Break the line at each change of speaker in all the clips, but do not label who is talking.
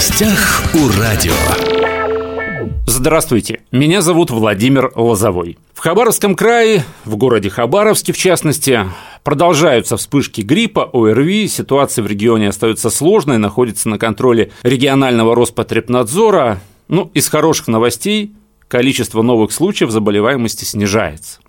гостях у радио.
Здравствуйте, меня зовут Владимир Лозовой. В Хабаровском крае, в городе Хабаровске в частности, продолжаются вспышки гриппа, ОРВИ, ситуация в регионе остается сложной, находится на контроле регионального Роспотребнадзора. Ну, из хороших новостей количество новых случаев заболеваемости снижается.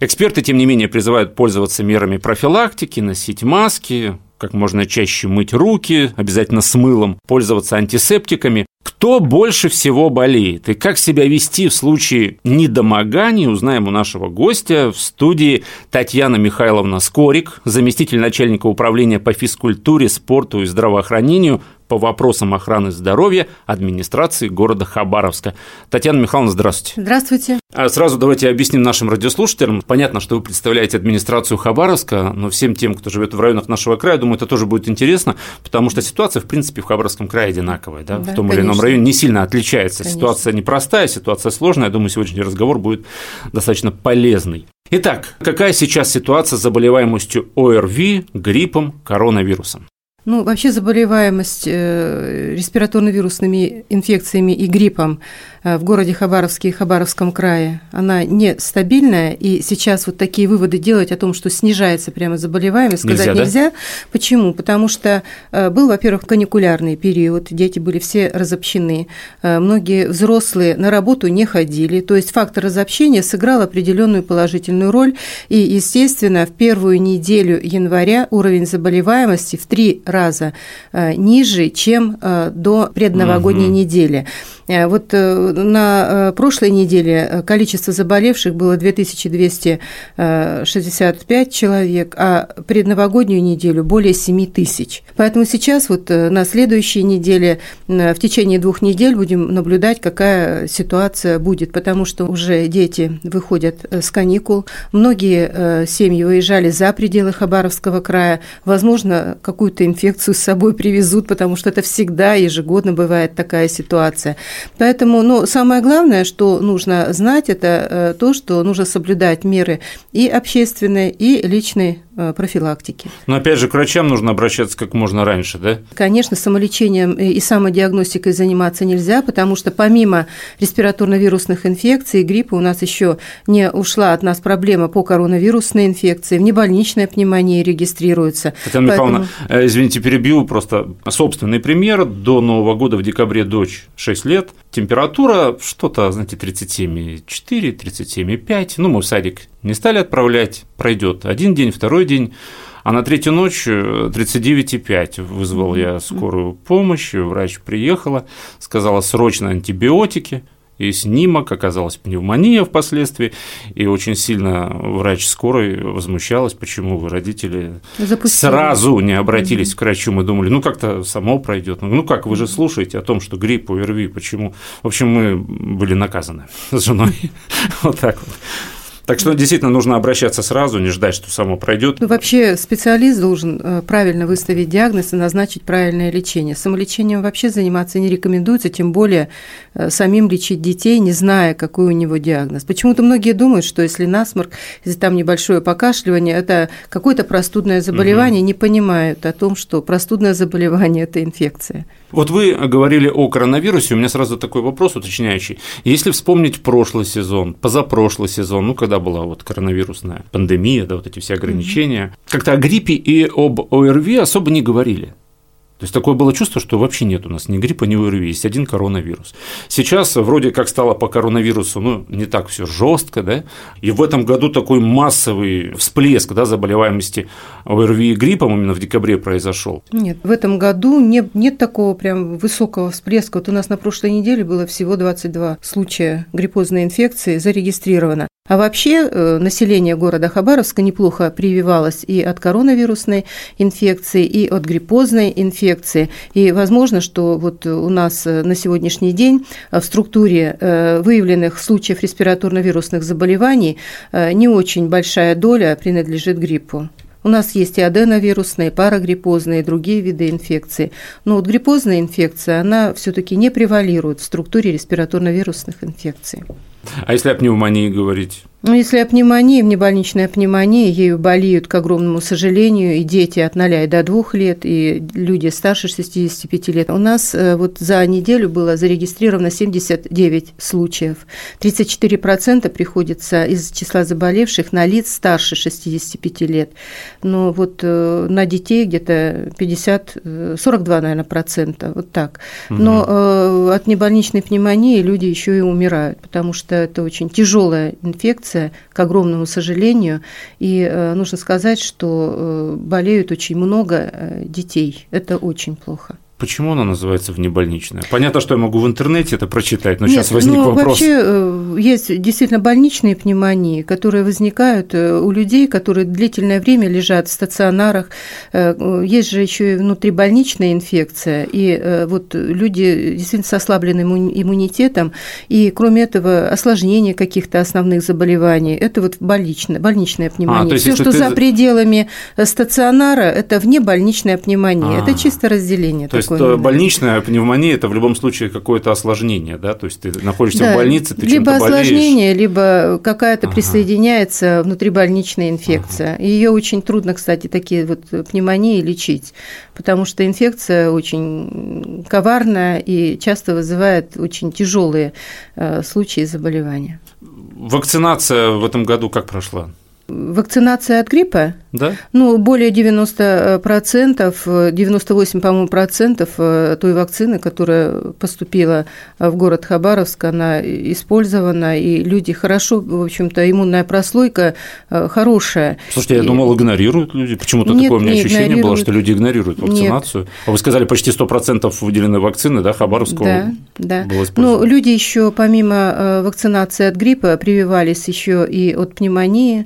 Эксперты, тем не менее, призывают пользоваться мерами профилактики, носить маски, как можно чаще мыть руки, обязательно с мылом, пользоваться антисептиками. Кто больше всего болеет и как себя вести в случае недомогания, узнаем у нашего гостя в студии Татьяна Михайловна Скорик, заместитель начальника управления по физкультуре, спорту и здравоохранению по вопросам охраны здоровья администрации города Хабаровска. Татьяна Михайловна, здравствуйте.
Здравствуйте.
А сразу давайте объясним нашим радиослушателям. Понятно, что вы представляете администрацию Хабаровска, но всем тем, кто живет в районах нашего края, думаю, это тоже будет интересно, потому что ситуация, в принципе, в Хабаровском крае одинаковая. Да?
Да,
в том
конечно.
или ином районе не сильно отличается.
Конечно.
Ситуация непростая, ситуация сложная. Я думаю, сегодняшний разговор будет достаточно полезный. Итак, какая сейчас ситуация с заболеваемостью ОРВИ, гриппом, коронавирусом?
Ну, вообще заболеваемость э, респираторно-вирусными инфекциями и гриппом в городе Хабаровске и Хабаровском крае, она нестабильная, и сейчас вот такие выводы делать о том, что снижается прямо заболеваемость, сказать
Нельзя,
нельзя.
да?
Почему? Потому что э, был, во-первых, каникулярный период, дети были все разобщены, э, многие взрослые на работу не ходили, то есть фактор разобщения сыграл определенную положительную роль, и, естественно, в первую неделю января уровень заболеваемости в три раза э, ниже, чем э, до предновогодней
Мгм.
недели. Э, Вот э, на э, прошлой неделе э, количество заболевших было 2265 человек, а предновогоднюю неделю более 7 тысяч. Поэтому сейчас вот э, на следующей неделе, в течение двух недель будем наблюдать, какая ситуация будет, потому что уже дети выходят с каникул, многие семьи выезжали за пределы Хабаровского края, возможно, какую-то инфекцию с собой привезут, потому что это всегда ежегодно бывает такая ситуация. Поэтому, ну, самое главное, что нужно знать, это э, то, что нужно соблюдать меры и общественной, и личной профилактики.
Но опять же, к врачам нужно обращаться как можно раньше, да?
Конечно, самолечением и самодиагностикой заниматься нельзя, потому что помимо респираторно-вирусных инфекций и гриппа у нас еще не ушла от нас проблема по коронавирусной инфекции, внебольничная пневмония регистрируется.
Татьяна
Поэтому-
Михайловна, э, извините, перебью, просто собственный пример. До Нового года в декабре дочь 6 лет, температура что-то, знаете, 37,4, 37,5. Ну, мы в садик не стали отправлять, пройдет один день, второй день. А на третью ночь э, 39,5 вызвал я скорую помощь, врач приехала, сказала срочно антибиотики, и снимок, оказалась пневмония впоследствии, и очень сильно врач скорой возмущалась, почему вы, родители,
Запустили.
сразу не обратились к врачу, мы думали, ну как-то само пройдет. Ну как, вы же слушаете о том, что грипп, ОРВИ, почему? В общем, мы были наказаны с женой. Вот так вот. Так что действительно нужно обращаться сразу, не ждать, что само пройдет.
Ну, вообще специалист должен э, правильно выставить диагноз и назначить правильное лечение. Самолечением вообще заниматься не рекомендуется, тем более э, самим лечить детей, не зная, какой у него диагноз. Почему-то многие думают, что если насморк, если там небольшое покашливание, это какое-то простудное заболевание, не понимают о том, что простудное заболевание – это инфекция.
Вот вы говорили о коронавирусе, у меня сразу такой вопрос уточняющий. Если вспомнить прошлый сезон, позапрошлый сезон, ну, когда была вот коронавирусная пандемия, да, вот эти все ограничения, как-то о гриппе и об ОРВИ особо не говорили. То есть такое было чувство, что вообще нет у нас ни гриппа, ни ОРВИ, есть один коронавирус. Сейчас вроде как стало по коронавирусу, ну, не так все жестко, да, и в этом году такой массовый всплеск, да, заболеваемости ОРВИ и гриппом именно в декабре произошел.
Нет, в этом году не, нет такого прям высокого всплеска. Вот у нас на прошлой неделе было всего 22 случая гриппозной инфекции зарегистрировано. А вообще э, население города Хабаровска неплохо прививалось и от коронавирусной инфекции, и от гриппозной инфекции. И возможно, что вот у нас э, на сегодняшний день э, в структуре выявленных случаев респираторно-вирусных заболеваний не очень большая доля принадлежит гриппу. У нас есть и аденовирусные, парагриппозные, и другие виды инфекции. Но вот гриппозная инфекция, она все-таки не превалирует в структуре респираторно-вирусных инфекций.
А если о пневмонии говорить?
Ну, если о пневмонии, внебольничная пневмония, ею болеют, к огромному сожалению, и дети от 0 до 2 лет, и люди старше 65 лет. У нас э, вот за неделю было зарегистрировано 79 случаев. 34% приходится из числа заболевших на лиц старше 65 лет. Но вот э, на детей где-то 50, 42, наверное, процента, вот так. Но угу. от небольничной пневмонии люди еще и умирают, потому что это очень тяжелая инфекция, инфекция, к огромному сожалению. И э, нужно сказать, что э, болеют очень много э, детей. Это очень плохо.
Почему она называется внебольничная? Понятно, что я могу в интернете это прочитать, но Нет, сейчас возник ну, вопрос.
Вообще э, есть действительно больничные пневмонии, которые возникают э, у людей, которые длительное время лежат в стационарах. Э, есть же еще и внутрибольничная инфекция, и вот люди действительно с ослабленным иммунитетом, и кроме этого осложнения каких-то основных заболеваний. Это вот больничная, больничная а, пневмония. А, Все, что ты... за пределами стационара, это внебольничная пневмония. А, это чисто разделение.
То есть есть больничная пневмония – это в любом случае какое-то осложнение, да? То есть ты находишься да, в больнице, ты
либо осложнение, либо какая-то ага. присоединяется внутрибольничная инфекция. Ага. Ее очень трудно, кстати, такие вот пневмонии лечить, потому что инфекция очень коварная и часто вызывает очень тяжелые э, случаи заболевания.
Вакцинация в этом году как прошла?
Вакцинация от гриппа?
Да.
Ну, более 90%, 98, по-моему, процентов э, той вакцины, которая поступила в город Хабаровск, она использована, и люди хорошо, в общем-то, иммунная прослойка э, хорошая.
Слушайте, я
и...
думал, игнорируют люди. Почему-то такое у меня ощущение было, что люди игнорируют вакцинацию. Нет. А вы сказали, почти 100% выделенной вакцины, да, Хабаровского
да, да. было Ну, люди еще помимо э, вакцинации от гриппа прививались еще и от пневмонии, Э,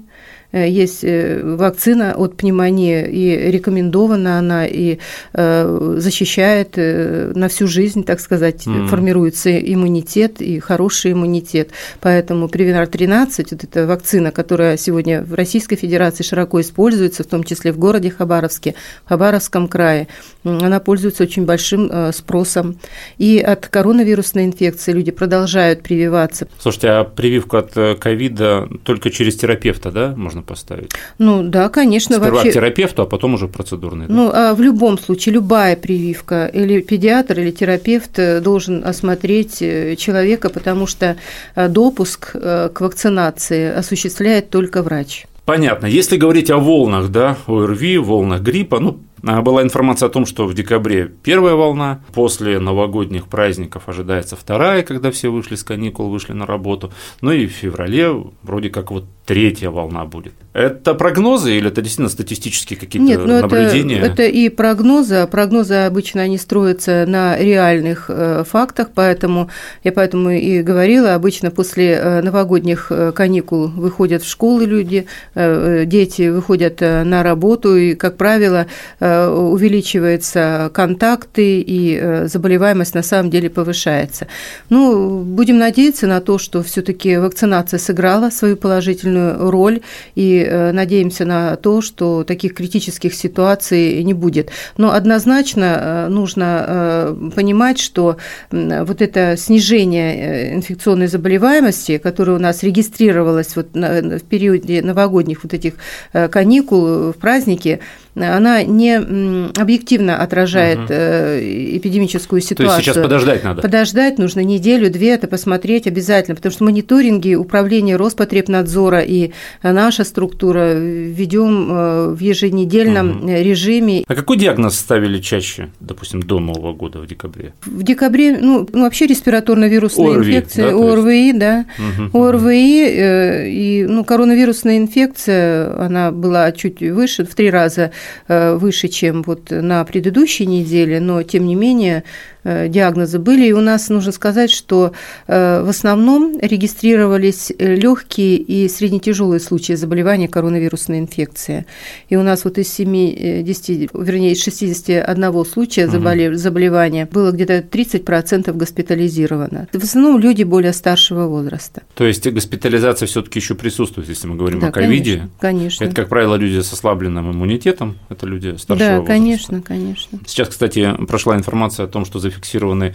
есть э, вакцина от пневмонии, и рекомендована она, и э, защищает на всю жизнь, так сказать, mm. формируется иммунитет, и хороший иммунитет. Поэтому Привинар 13, вот эта вакцина, которая сегодня в Российской Федерации широко используется, в том числе в городе Хабаровске, в Хабаровском крае, она пользуется очень большим спросом. И от коронавирусной инфекции люди продолжают прививаться.
Слушайте, а прививку от ковида только через терапевта, да, можно поставить?
Ну да, конечно.
Сперва вообще... к терапевту, а потом уже процедурный. Да?
Ну, а в любом случае, любая прививка, или педиатр, или терапевт э, должен осмотреть э, человека, потому что э, допуск к вакцинации осуществляет только врач.
Понятно. Если говорить о волнах, да, ОРВИ, волнах гриппа, ну, была информация о том, что в декабре первая волна, после новогодних праздников ожидается вторая, когда все вышли с каникул, вышли на работу, ну и в феврале вроде как вот третья волна будет. Это прогнозы или это действительно статистические какие-то Нет, ну наблюдения?
Это, это и прогнозы. Прогнозы обычно они строятся на реальных э, фактах, поэтому я поэтому и говорила, обычно после э, новогодних э, каникул выходят в школы люди, дети выходят на работу, и, как правило, увеличиваются контакты, и заболеваемость на самом деле повышается. Ну, будем надеяться на то, что все таки вакцинация сыграла свою положительную роль и э, надеемся на то, что таких критических ситуаций не будет. Но однозначно э, нужно э, понимать, что вот это снижение инфекционной заболеваемости, которое у нас регистрировалось вот в периоде новогодних вот этих каникул в праздники, она не объективно отражает угу. эпидемическую ситуацию. То
есть сейчас подождать надо?
Подождать нужно неделю-две, это посмотреть обязательно, потому что мониторинги управления Роспотребнадзора и наша структура ведем э, в еженедельном угу. режиме.
А какой диагноз ставили чаще, допустим, до Нового года в декабре?
В декабре, ну, ну вообще респираторно-вирусная ОРВИ, инфекция, да, ОРВИ, да, угу. ОРВИ э, и ну, коронавирусная инфекция, она была чуть выше, в три раза выше, чем вот на предыдущей неделе, но тем не менее Э, диагнозы были. И у нас нужно сказать, что э, в основном регистрировались э, легкие и среднетяжелые случаи заболевания коронавирусной инфекции. И у нас вот из 70, вернее, из 61 случая угу. заболевания было где-то 30% госпитализировано. В основном люди более старшего возраста.
То есть госпитализация все-таки еще присутствует, если мы говорим
да,
о ковиде.
Конечно, конечно.
Это, как правило, люди с ослабленным иммунитетом, это люди старшего да, возраста.
Да, конечно, конечно.
Сейчас, кстати, прошла информация о том, что зафиксированы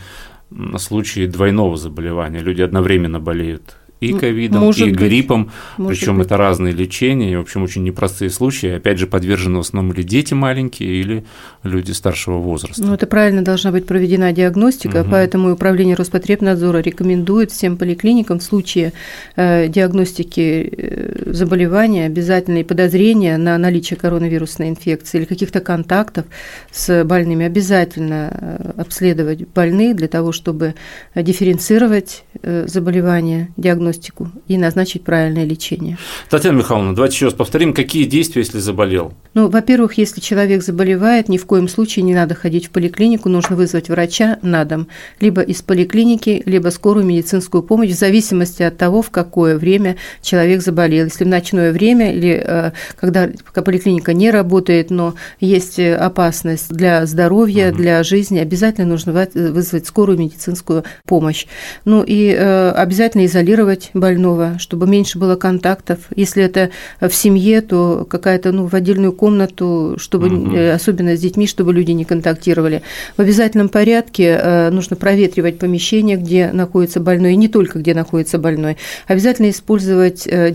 случаи двойного заболевания. Люди одновременно болеют и ковидом, Может и гриппом, причем это разные лечения, и, в общем, очень непростые случаи. Опять же, подвержены в основном или дети маленькие, или люди старшего возраста.
Ну, это правильно должна быть проведена диагностика, угу. поэтому Управление Роспотребнадзора рекомендует всем поликлиникам в случае э, диагностики э, заболевания обязательно и подозрения на наличие коронавирусной инфекции или каких-то контактов с больными обязательно э, обследовать больных для того, чтобы дифференцировать заболевание, диагностику диагностику и назначить правильное лечение.
Татьяна Михайловна, давайте еще раз повторим, какие действия, если заболел?
Ну, во-первых, если человек заболевает, ни в коем случае не надо ходить в поликлинику, нужно вызвать врача на дом, либо из поликлиники, либо скорую медицинскую помощь, в зависимости от того, в какое время человек заболел. Если в ночное время или э, когда поликлиника не работает, но есть опасность для здоровья, угу. для жизни, обязательно нужно вызвать скорую медицинскую помощь. Ну и э, обязательно изолировать изолировать больного, чтобы меньше было контактов. Если это в семье, то какая-то ну, в отдельную комнату, чтобы угу. особенно с детьми, чтобы люди не контактировали. В обязательном порядке э, нужно проветривать помещение, где находится больной, и не только где находится больной. Обязательно использовать э,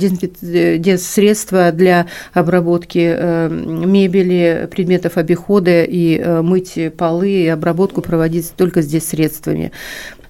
средства для обработки мебели, предметов обихода и мыть полы, и обработку проводить только здесь средствами.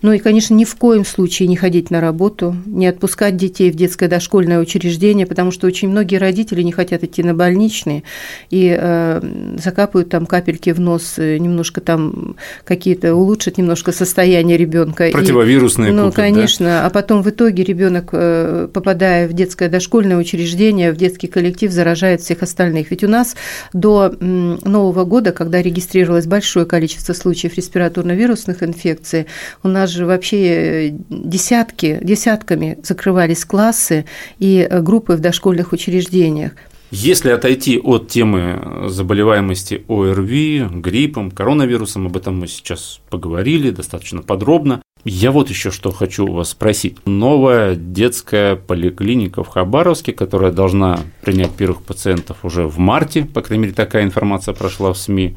Ну и, конечно, ни в коем случае не ходить на работу, не отпускать детей в детское дошкольное учреждение, потому что очень многие родители не хотят идти на больничные и э, закапывают там капельки в нос, э, немножко там какие-то улучшат немножко состояние ребенка.
Противовирусные.
И, ну,
купят,
конечно.
Да?
А потом в итоге ребенок, э, попадая в детское дошкольное учреждение, в детский коллектив, заражает всех остальных. Ведь у нас до Нового года, когда регистрировалось большое количество случаев респираторно-вирусных инфекций, у нас же вообще э, десятки, десятками закрывались классы и э, группы в дошкольных учреждениях.
Если отойти от темы заболеваемости ОРВИ, гриппом, коронавирусом, об этом мы сейчас поговорили достаточно подробно. Я вот еще что хочу у вас спросить. Новая детская поликлиника в Хабаровске, которая должна принять первых пациентов уже в марте, по крайней мере, такая информация прошла в СМИ.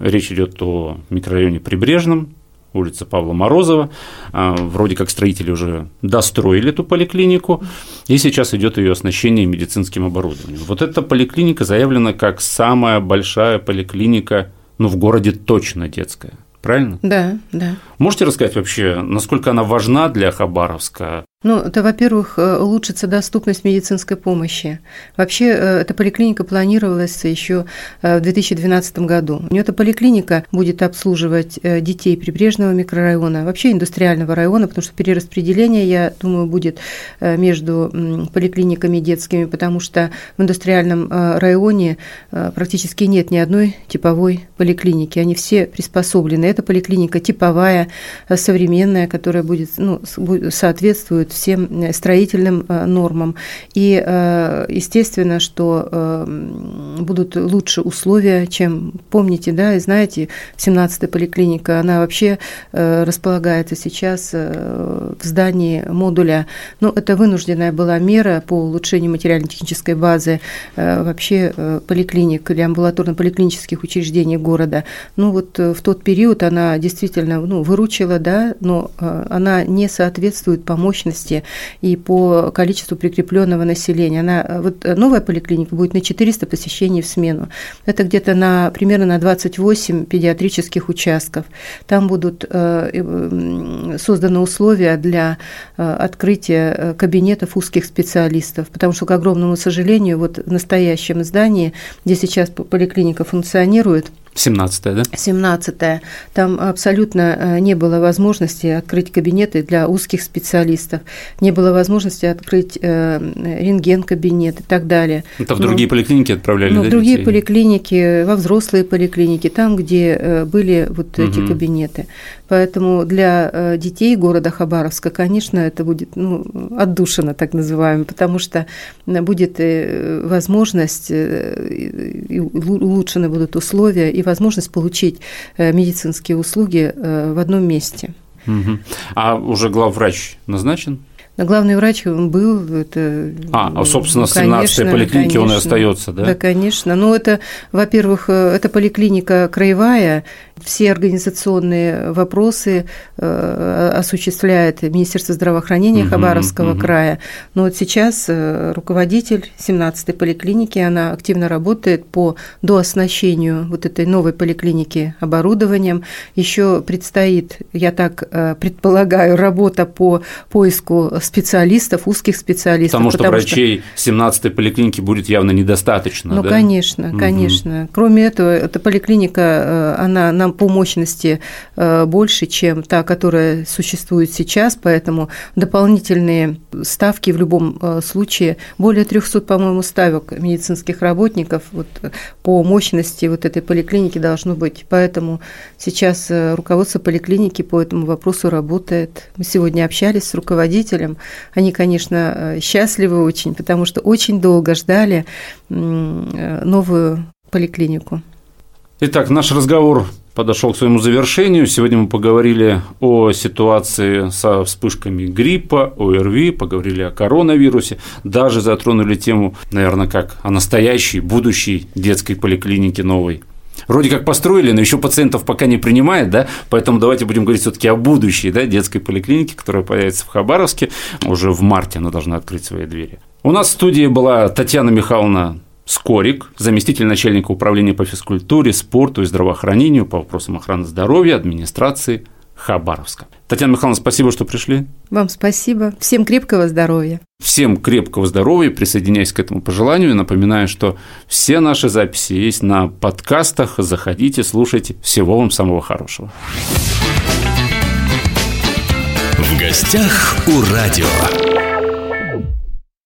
Речь идет о микрорайоне Прибрежном, улица Павла Морозова. А, вроде как строители уже достроили эту поликлинику, и сейчас идет ее оснащение медицинским оборудованием. Вот эта поликлиника заявлена как самая большая поликлиника, ну, в городе точно детская. Правильно?
Да, да.
Можете рассказать вообще, насколько она важна для Хабаровска?
Ну, это, во-первых, э, улучшится доступность медицинской помощи. Вообще, э, эта поликлиника планировалась еще э, в 2012 году. У нее эта поликлиника будет обслуживать детей прибрежного микрорайона, вообще индустриального района, потому что перераспределение, я думаю, будет между поликлиниками детскими, потому что в индустриальном районе практически нет ни одной типовой поликлиники. Они все приспособлены. Эта поликлиника типовая, современная, которая будет, ну, соответствует всем э, строительным э, нормам. И, э, естественно, что будут лучше условия, чем, помните, да, и знаете, 17-я поликлиника, она вообще располагается сейчас в здании модуля. Ну, это вынужденная была мера по улучшению материально-технической базы вообще поликлиник или амбулаторно-поликлинических учреждений города. Ну, вот в тот период она действительно ну, выручила, да, но она не соответствует по мощности численности и по количеству прикрепленного населения. Она, вот новая поликлиника будет на 400 посещений в смену. Это где-то на, примерно на 28 педиатрических участков. Там будут э, созданы условия для э, открытия э, кабинетов узких специалистов, потому что, к огромному сожалению, вот в настоящем здании, где сейчас поликлиника функционирует,
17 да?
17 Там абсолютно э, не было возможности открыть кабинеты для узких специалистов, не было возможности открыть э, рентген-кабинет и так далее.
Это в другие ну, поликлиники отправляли,
ну, да, в другие детей? поликлиники, во взрослые поликлиники, там, где э, были вот угу. эти кабинеты. Поэтому для детей города Хабаровска, конечно, это будет ну, отдушина, так называемая, потому что будет возможность, улучшены будут условия и возможность получить э, медицинские услуги э, в одном месте.
Угу. А уже главврач назначен?
Главный врач был это.
А, а собственно, ну, 17 поликлиники он и остается, да?
Да, конечно. Ну, это, во-первых, э, это поликлиника краевая, Все организационные вопросы э, осуществляет Министерство здравоохранения угу, Хабаровского угу. края. Но вот сейчас э, руководитель 17-й поликлиники, она активно работает по дооснащению вот этой новой поликлиники оборудованием. Еще предстоит, я так э, предполагаю, работа по поиску специалистов, узких специалистов.
Потому что потому врачей что... 17-й поликлиники будет явно недостаточно.
Ну,
да?
конечно, конечно. Угу. Кроме этого, эта поликлиника, она нам по мощности э, больше, чем та, которая существует сейчас, поэтому дополнительные ставки в любом э, случае, более 300, по-моему, ставок медицинских работников вот, по мощности вот этой поликлиники должно быть. Поэтому сейчас э, руководство поликлиники по этому вопросу работает. Мы сегодня общались с руководителем. Они, конечно, счастливы очень, потому что очень долго ждали новую поликлинику.
Итак, наш разговор подошел к своему завершению. Сегодня мы поговорили о ситуации со вспышками гриппа, ОРВИ, поговорили о коронавирусе, даже затронули тему, наверное, как о настоящей, будущей детской поликлинике новой. Вроде как построили, но еще пациентов пока не принимает, да, поэтому давайте будем говорить все-таки о будущей да, детской поликлинике, которая появится в Хабаровске уже в марте, она должна открыть свои двери. У нас в студии была Татьяна Михайловна Скорик, заместитель начальника управления по физкультуре, спорту и здравоохранению по вопросам охраны здоровья администрации Хабаровска. Татьяна Михайловна, спасибо, что пришли.
Вам спасибо. Всем крепкого здоровья.
Всем крепкого здоровья. Присоединяюсь к этому пожеланию. Напоминаю, что все наши записи есть на подкастах. Заходите, слушайте. Всего вам самого хорошего.
В гостях у радио.